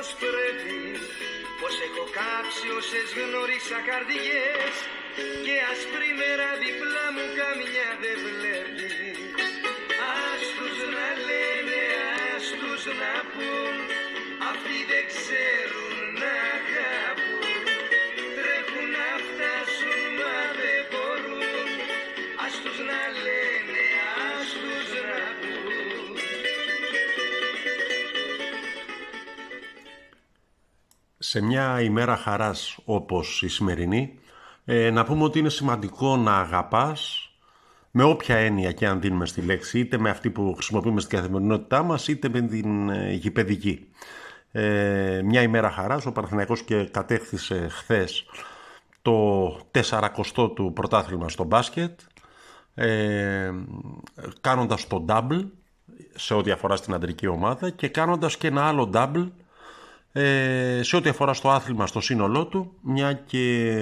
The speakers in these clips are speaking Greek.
είμαι καθώς πρέπει Πως έχω κάψει όσες γνώρισα καρδιές Και άσπρη μέρα διπλά μου καμιά δεν βλέπει σε μια ημέρα χαράς όπως η σημερινή, ε, να πούμε ότι είναι σημαντικό να αγαπάς με όποια έννοια και αν δίνουμε στη λέξη, είτε με αυτή που χρησιμοποιούμε στην καθημερινότητά μας, είτε με την ε, γηπαιδική. Ε, μια ημέρα χαράς, ο Παναθηναϊκός και κατέκτησε χθες το 40 του πρωτάθλημα στο μπάσκετ, ε, κάνοντας το double σε ό,τι αφορά στην αντρική ομάδα και κάνοντας και ένα άλλο double ε, σε ό,τι αφορά στο άθλημα στο σύνολό του, μια και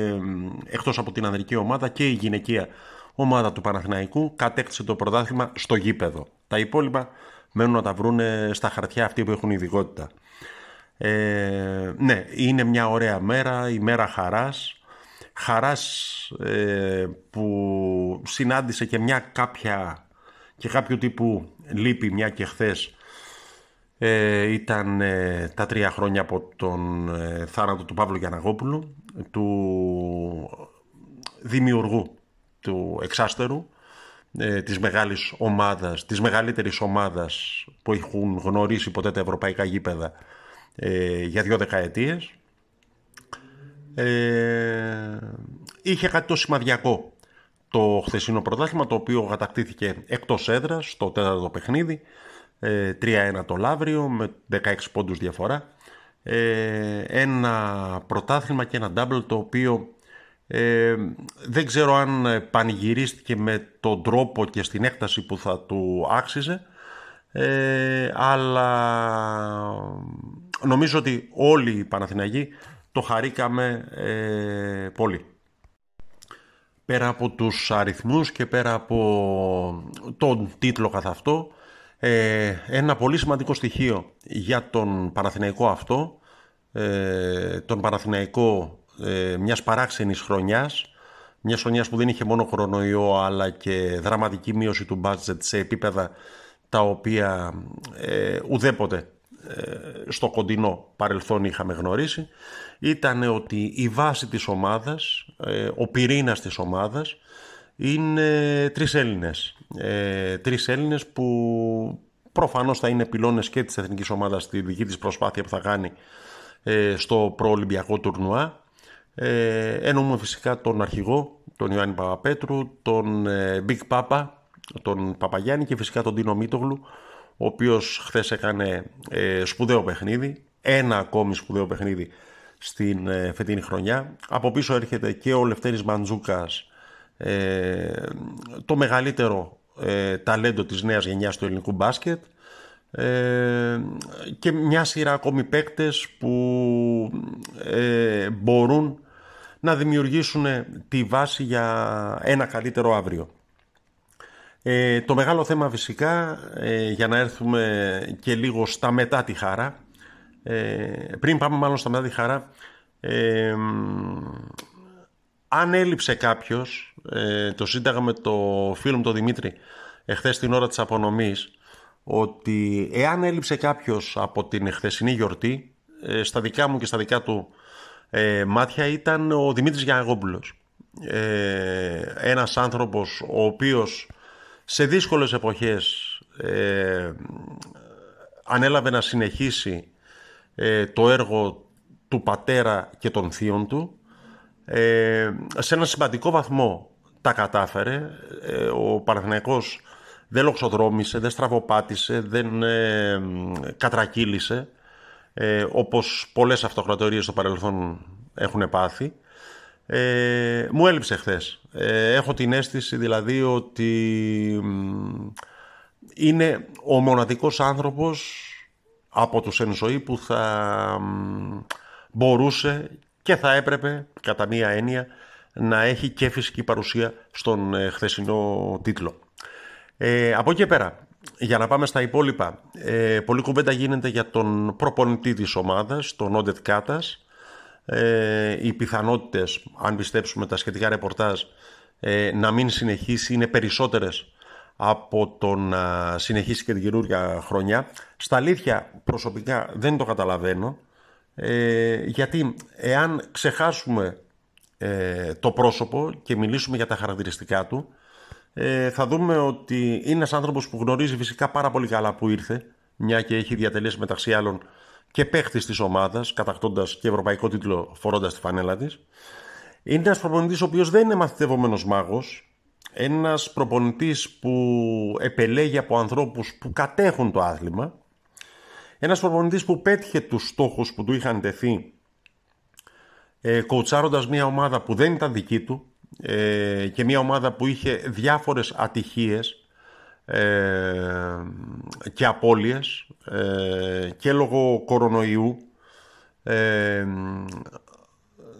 εκτός από την ανδρική ομάδα και η γυναικεία ομάδα του Παναθηναϊκού κατέκτησε το πρωτάθλημα στο γήπεδο. Τα υπόλοιπα μένουν να τα βρούνε στα χαρτιά αυτοί που έχουν ειδικότητα. Ε, ναι, είναι μια ωραία μέρα, η μέρα χαράς. Χαράς ε, που συνάντησε και μια κάποια και κάποιο τύπου λύπη μια και χθες ε, ήταν ε, τα τρία χρόνια από τον ε, θάνατο του Παύλου Γιαναγόπουλου, του δημιουργού του εξάστερου, ε, της μεγάλης ομάδας, της μεγαλύτερης ομάδας που έχουν γνωρίσει ποτέ τα ευρωπαϊκά γήπεδα για δύο δεκαετίες. είχε κάτι το σημαδιακό το χθεσινό πρωτάθλημα, το οποίο κατακτήθηκε εκτός έδρας στο τέταρτο παιχνίδι 3-1 ε, το Λαύριο με 16 πόντους διαφορά. Ε, ένα πρωτάθλημα και ένα double το οποίο ε, δεν ξέρω αν πανηγυρίστηκε με τον τρόπο και στην έκταση που θα του άξιζε αλλά νομίζω ότι όλοι οι Παναθηναγοί το χαρήκαμε πολύ. Πέρα από τους αριθμούς και πέρα από τον τίτλο καθ' αυτό ε, ένα πολύ σημαντικό στοιχείο για τον Παναθηναϊκό αυτό, ε, τον Παναθηναϊκό ε, μιας παράξενης χρονιάς, μιας χρονιάς που δεν είχε μόνο χρονοϊό αλλά και δραματική μείωση του budget σε επίπεδα τα οποία ε, ουδέποτε ε, στο κοντινό παρελθόν είχαμε γνωρίσει, ήταν ότι η βάση της ομάδας, ε, ο πυρήνας της ομάδας, είναι τρεις Έλληνες. Ε, τρεις Έλληνες που προφανώς θα είναι πυλώνες και της εθνικής ομάδας στη δική της προσπάθεια που θα κάνει ε, στο προολυμπιακό τουρνουά. Ε, εννοούμε φυσικά τον αρχηγό, τον Ιωάννη Παπαπέτρου, τον ε, Big Papa, τον Παπαγιάννη και φυσικά τον Τίνο Μίτογλου, ο οποίος χθες έκανε ε, σπουδαίο παιχνίδι, ένα ακόμη σπουδαίο παιχνίδι στην ε, φετινή χρονιά. Από πίσω έρχεται και ο Λευτέρης Μαντζούκας, ε, το μεγαλύτερο ε, ταλέντο της νέας γενιάς του ελληνικού μπάσκετ ε, και μια σειρά ακόμη παίκτες που ε, μπορούν να δημιουργήσουν τη βάση για ένα καλύτερο αύριο. Ε, το μεγάλο θέμα φυσικά, για να έρθουμε και λίγο στα μετά τη χαρά, πριν πάμε μάλλον στα μετά τη χαρά, αν έλειψε κάποιος, ε, το σύνταγα με το φίλο μου τον Δημήτρη εχθές την ώρα της απονομής, ότι εάν έλειψε κάποιος από την χθεσινή γιορτή, ε, στα δικά μου και στα δικά του ε, μάτια ήταν ο Δημήτρης Γιαναγόπουλος. Ε, ένας άνθρωπος ο οποίος σε δύσκολες εποχές ε, ανέλαβε να συνεχίσει το έργο του πατέρα και των θείων του ε, σε ένα σημαντικό βαθμό τα κατάφερε. Ε, ο Παναθηναϊκός δεν λοξοδρόμησε, δεν στραβοπάτησε, δεν ε, κατρακύλησε ε, όπως πολλές αυτοκρατορίες στο παρελθόν έχουν πάθει. Ε, μου έλειψε χθες. Ε, έχω την αίσθηση δηλαδή ότι είναι ο μοναδικός άνθρωπος από τους εν ζωή που θα μπορούσε και θα έπρεπε, κατά μία έννοια, να έχει και φυσική παρουσία στον ε, χθεσινό τίτλο. Ε, από εκεί πέρα, για να πάμε στα υπόλοιπα, ε, πολλή κουβέντα γίνεται για τον προπονητή της ομάδας, τον Όντετ Κάτας. Ε, οι πιθανότητες, αν πιστέψουμε τα σχετικά ρεπορτάζ, ε, να μην συνεχίσει είναι περισσότερες από το να συνεχίσει και την καινούργια χρονιά. Στα αλήθεια, προσωπικά δεν το καταλαβαίνω, ε, γιατί εάν ξεχάσουμε ε, το πρόσωπο και μιλήσουμε για τα χαρακτηριστικά του, ε, θα δούμε ότι είναι ένας άνθρωπος που γνωρίζει φυσικά πάρα πολύ καλά που ήρθε, μια και έχει διατελέσει μεταξύ άλλων και παίχτης της ομάδας, κατακτώντας και ευρωπαϊκό τίτλο φορώντας τη φανέλα της. Είναι ένας προπονητής ο οποίος δεν είναι μαθητευόμενος μάγος, ένας προπονητής που επελέγει από ανθρώπους που κατέχουν το άθλημα, ένας προπονητής που πέτυχε τους στόχους που του είχαν τεθεί ε, κοουτσάροντας μια ομάδα που δεν ήταν δική του ε, και μια ομάδα που είχε διάφορες ατυχίες ε, και απώλειες ε, και λόγω κορονοϊού ε,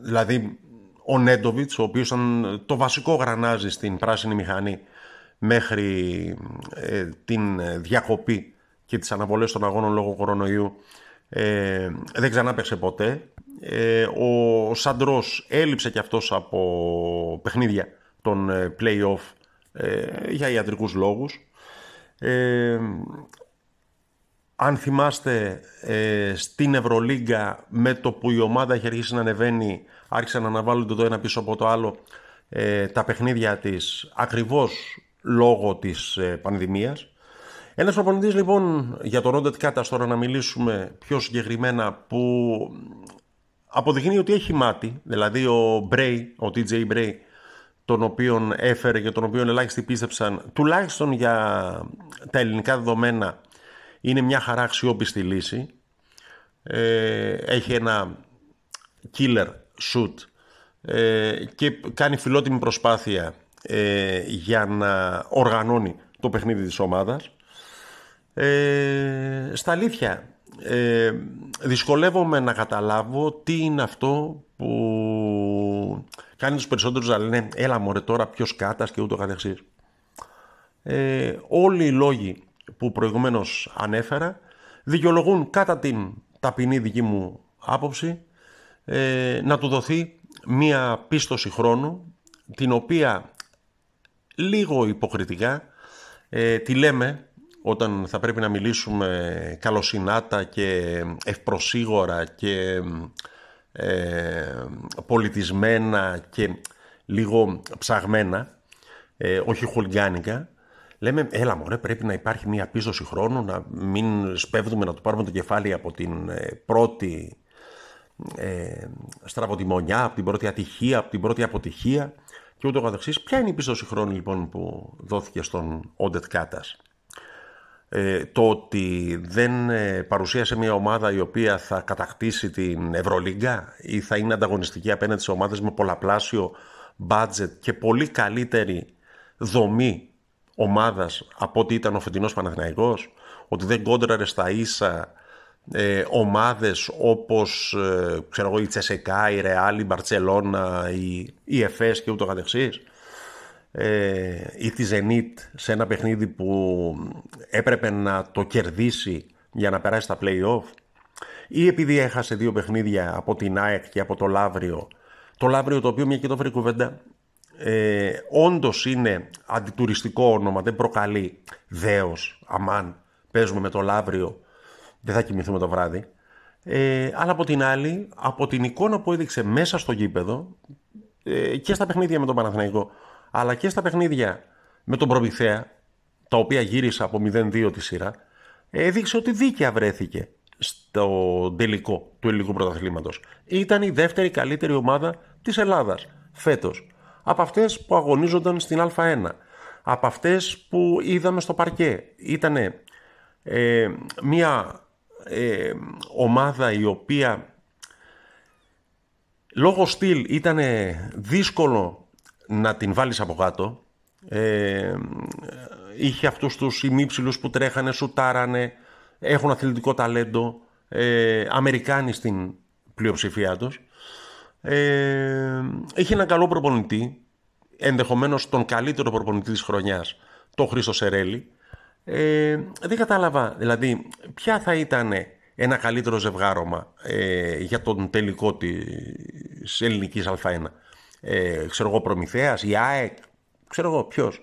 δηλαδή ο Νέντοβιτς ο οποίος ήταν το βασικό γρανάζι στην πράσινη μηχανή μέχρι την διακοπή και τις αναβολές των αγώνων λόγω κορονοϊού δεν ξανά ποτέ ε, ο Σαντρός έλειψε και αυτός από παιχνίδια των ε, play-off ε, για ιατρικούς λόγους. Ε, αν θυμάστε στην Ευρωλίγκα με το που η ομάδα έχει αρχίσει να ανεβαίνει άρχισαν να αναβάλλονται το ένα πίσω από το άλλο τα παιχνίδια της ακριβώς λόγω της πανδημίας. Ένας προπονητής λοιπόν για τον Ρόντετ Κάτας τώρα να μιλήσουμε πιο συγκεκριμένα που αποδεικνύει ότι έχει μάτι, δηλαδή ο Μπρέι, ο TJ Μπρέι, τον οποίον έφερε και τον οποίον ελάχιστοι πίστεψαν, τουλάχιστον για τα ελληνικά δεδομένα, είναι μια χαρά αξιόπιστη λύση. Ε, έχει ένα killer shoot ε, και κάνει φιλότιμη προσπάθεια ε, για να οργανώνει το παιχνίδι της ομάδας. Ε, στα αλήθεια, ε, δυσκολεύομαι να καταλάβω τι είναι αυτό που κάνει τους περισσότερους να λένε έλα μωρέ τώρα ποιος κάτας και ούτω καθεξής. Ε, όλοι οι λόγοι που προηγουμένως ανέφερα δικαιολογούν κατά την ταπεινή δική μου άποψη ε, να του δοθεί μία πίστοση χρόνου την οποία λίγο υποκριτικά ε, τη λέμε όταν θα πρέπει να μιλήσουμε καλοσυνάτα και ευπροσίγορα και ε, πολιτισμένα και λίγο ψαγμένα, ε, όχι χολγκάνικα, λέμε έλα μωρέ πρέπει να υπάρχει μια πίστοση χρόνου, να μην σπέβδουμε να του πάρουμε το κεφάλι από την ε, πρώτη ε, στραβοτιμονιά, από την πρώτη ατυχία, από την πρώτη αποτυχία και ούτω καθεξής. Ποια είναι η πίστοση χρόνου λοιπόν που δόθηκε στον Όντετ Κάτας; Ε, το ότι δεν ε, παρουσίασε μια ομάδα η οποία θα κατακτήσει την Ευρωλίγκα ή θα είναι ανταγωνιστική απέναντι σε ομάδες με πολλαπλάσιο budget και πολύ καλύτερη δομή ομάδας από ό,τι ήταν ο φετινός Παναθηναϊκός, ότι δεν κόντραρε στα ίσα ε, ομάδες όπως ε, ξέρω εγώ, η Τσεσεκά, η Ρεάλ, η Μπαρτσελώνα, η, η Εφές και ούτω καθεξής. ε, ή τη Zenit σε ένα παιχνίδι που έπρεπε να το κερδίσει για να περάσει στα play-off ή επειδή έχασε δύο παιχνίδια από την ΑΕΚ και από το Λαύριο το Λαύριο το οποίο μια και το βρει κουβέντα ε, όντως είναι αντιτουριστικό όνομα δεν προκαλεί δέος αμάν παίζουμε με το Λαύριο δεν θα κοιμηθούμε το βράδυ. Ε, αλλά από την άλλη από την εικόνα που έδειξε μέσα στο γήπεδο ε, και στα παιχνίδια με τον Παναθηναϊκό αλλά και στα παιχνίδια με τον Προμηθέα, τα οποία γύρισα από 0-2 τη σειρά, έδειξε ότι δίκαια βρέθηκε στο τελικό του ελληνικού πρωταθλήματος. Ήταν η δεύτερη καλύτερη ομάδα της Ελλάδας φέτος. Από αυτές που αγωνίζονταν στην Α1. Από αυτές που είδαμε στο παρκέ. Ήταν ε, μια ε, ομάδα η οποία λόγω στυλ ήταν δύσκολο να την βάλεις από κάτω. Ε, είχε αυτούς τους ημίψιλους που τρέχανε, σουτάρανε, έχουν αθλητικό ταλέντο, ε, Αμερικάνοι στην πλειοψηφία τους. Ε, είχε έναν καλό προπονητή, ενδεχομένως τον καλύτερο προπονητή της χρονιάς, το Χρήστο Σερέλη. Ε, δεν κατάλαβα, δηλαδή, ποια θα ήταν ένα καλύτερο ζευγάρωμα ε, για τον τελικό της ελληνικής Α1. Ε, ξέρω εγώ Προμηθέας, η ΑΕΚ, ξέρω εγώ ποιος.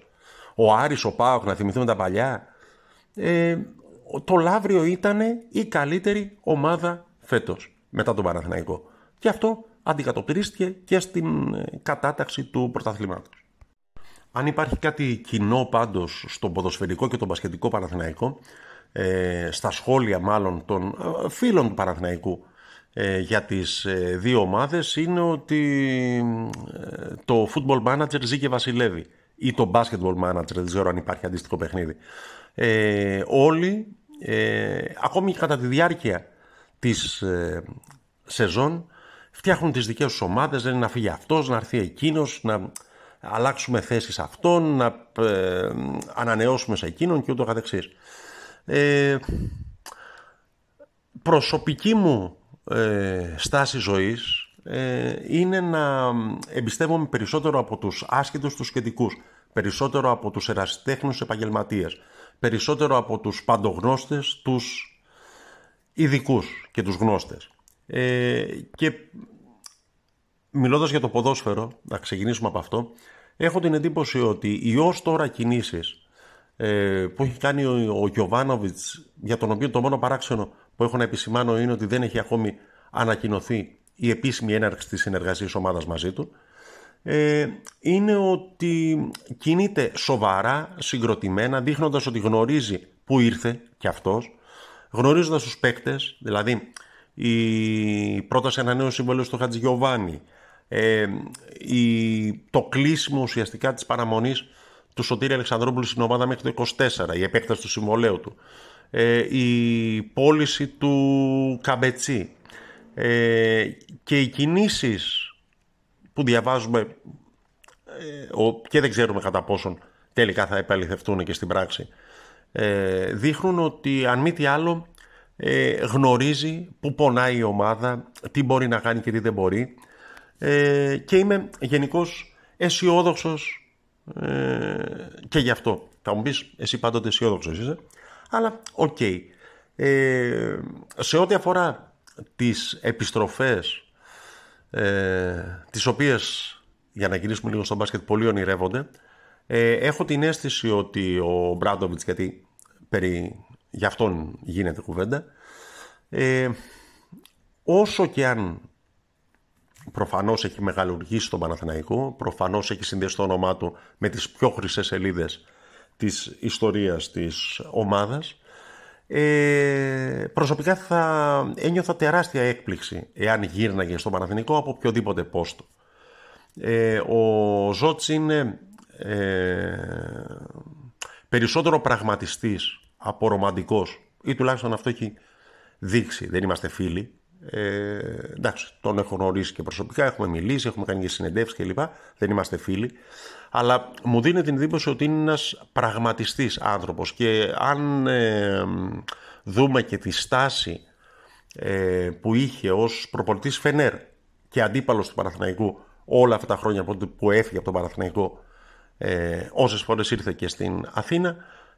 Ο Άρης, ο Πάοκ, να θυμηθούμε τα παλιά. Ε, το Λαύριο ήταν η καλύτερη ομάδα φέτος μετά τον Παναθηναϊκό. Και αυτό αντικατοπτρίστηκε και στην ε, κατάταξη του πρωταθλήματος. Αν υπάρχει κάτι κοινό πάντως στο ποδοσφαιρικό και το μπασκετικό Παναθηναϊκό, ε, στα σχόλια μάλλον των ε, φίλων του Παναθηναϊκού ε, για τις ε, δύο ομάδες είναι ότι το football manager ζει και βασιλεύει ή το basketball manager, δεν ξέρω αν υπάρχει αντίστοιχο παιχνίδι. όλοι, ακόμη και κατά τη διάρκεια της σεζόν, φτιάχνουν τις δικές τους ομάδες, δεν είναι να φύγει αυτός, να έρθει εκείνος, να αλλάξουμε θέσεις αυτών, να ανανεώσουμε σε εκείνον και ούτω καθεξής. Ε, προσωπική μου ε, στάση ζωής ε, είναι να εμπιστεύομαι περισσότερο από τους άσχετους τους σχετικούς, περισσότερο από τους ερασιτέχνους επαγγελματίες, περισσότερο από τους παντογνώστες, τους ειδικούς και τους γνώστες. Ε, και μιλώντας για το ποδόσφαιρο, να ξεκινήσουμε από αυτό, έχω την εντύπωση ότι οι ως τώρα κινήσεις ε, που έχει κάνει ο, ο Γιωβάνοβιτς, για τον οποίο το μόνο παράξενο που έχω να επισημάνω είναι ότι δεν έχει ακόμη ανακοινωθεί η επίσημη έναρξη της συνεργασίας ομάδας μαζί του, ε, είναι ότι κινείται σοβαρά, συγκροτημένα, δείχνοντας ότι γνωρίζει που ήρθε κι αυτός, γνωρίζοντας τους παίκτες, δηλαδή η πρόταση ανανέωση συμβολίου στο Χατζηγιοβάνι, ε, η, το κλείσιμο ουσιαστικά της παραμονής του Σωτήρη Αλεξανδρόπουλου στην ομάδα μέχρι το 24, η επέκταση του συμβολέου του, ε, η πώληση του Καμπετσί ε, και οι κινήσεις που διαβάζουμε ε, και δεν ξέρουμε κατά πόσον τελικά θα επαληθευτούν και στην πράξη δείχνουν ότι αν μη τι άλλο γνωρίζει που πονάει η ομάδα, τι μπορεί να κάνει και τι δεν μπορεί και είμαι γενικώς αισιόδοξος ε, και γι' αυτό. Θα μου πεις, εσύ πάντοτε αισιόδοξος είσαι. Αλλά οκέι. Ε, σε ό,τι αφορά τις επιστροφές ε, τις οποίες για να γυρίσουμε λίγο στο μπάσκετ πολύ ονειρεύονται ε, έχω την αίσθηση ότι ο Ομπράντοβιτς γιατί περί γι' αυτόν γίνεται κουβέντα ε, όσο και αν προφανώς έχει μεγαλουργήσει τον Παναθηναϊκό, προφανώς έχει συνδέσει το όνομά του με τις πιο χρυσές σελίδες της ιστορίας της ομάδας. Ε, προσωπικά θα ένιωθα τεράστια έκπληξη εάν γύρναγε στον Παναθηναϊκό από οποιοδήποτε πόστο. Ε, ο Ζώτς είναι ε, περισσότερο πραγματιστής από ρομαντικός ή τουλάχιστον αυτό έχει δείξει. Δεν είμαστε φίλοι. Ε, εντάξει, τον έχω γνωρίσει και προσωπικά, έχουμε μιλήσει, έχουμε κάνει και συνεντεύξεις κλπ. Δεν είμαστε φίλοι. Αλλά μου δίνει την εντύπωση ότι είναι ένας πραγματιστής άνθρωπος και αν ε, δούμε και τη στάση ε, που είχε ως προπολιτής Φενέρ και αντίπαλος του Παναθηναϊκού όλα αυτά τα χρόνια που έφυγε από τον Παναθηναϊκό ε, όσες φορές ήρθε και στην Αθήνα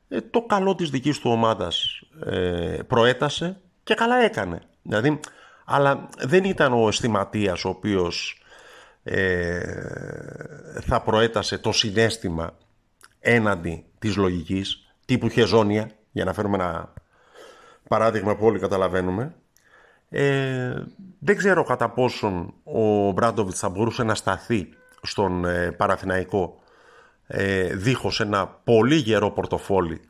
ε, το καλό της δικής του ομάδας ε, προέτασε και καλά έκανε. Δηλαδή αλλά δεν ήταν ο αισθηματίας ο οποίος ε, θα προέτασε το συνέστημα έναντι της λογικής τύπου χεζόνια για να φέρουμε ένα παράδειγμα που όλοι καταλαβαίνουμε. Ε, δεν ξέρω κατά πόσον ο Μπράντοβιτς θα μπορούσε να σταθεί στον ε, Παραθυναϊκό ε, δίχως ένα πολύ γερό πορτοφόλι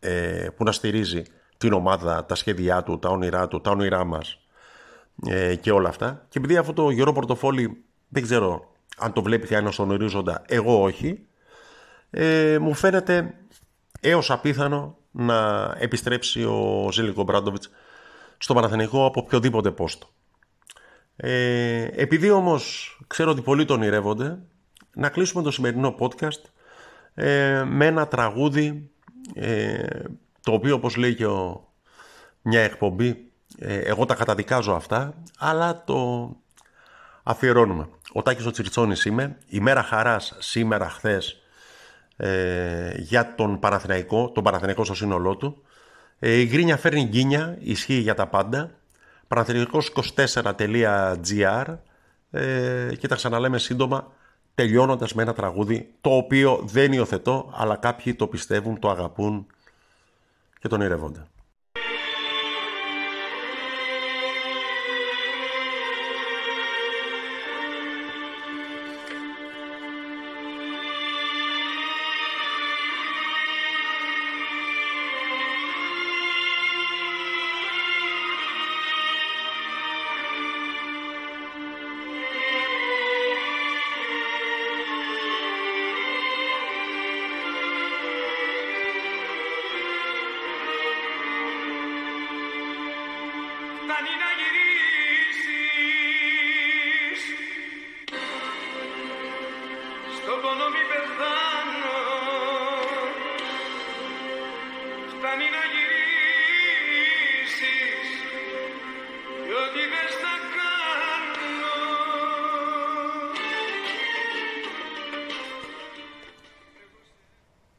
ε, που να στηρίζει την ομάδα, τα σχέδιά του, τα όνειρά του, τα όνειρά μας ε, και όλα αυτά. Και επειδή αυτό το γερό πορτοφόλι δεν ξέρω αν το βλέπει κανένα στον ορίζοντα, εγώ όχι, ε, μου φαίνεται έως απίθανο να επιστρέψει ο Ζήλικο Μπράντοβιτς στο Παναθηναϊκό από οποιοδήποτε πόστο. Ε, επειδή όμως ξέρω ότι πολλοί τον ονειρεύονται, να κλείσουμε το σημερινό podcast ε, με ένα τραγούδι ε, το οποίο όπως λέει και ο, μια εκπομπή ε, εγώ τα καταδικάζω αυτά, αλλά το αφιερώνουμε. Ο Τάκης ο Τσιρτσόνης είμαι. Η μέρα χαράς σήμερα, χθες, ε, για τον Παναθηναϊκό, τον Παναθηναϊκό στο σύνολό του. Ε, η γκρίνια φέρνει γκίνια, ισχύει για τα πάντα. Παναθηναϊκός24.gr ε, και τα ξαναλέμε σύντομα τελειώνοντας με ένα τραγούδι το οποίο δεν υιοθετώ αλλά κάποιοι το πιστεύουν, το αγαπούν και τον ηρεύονται.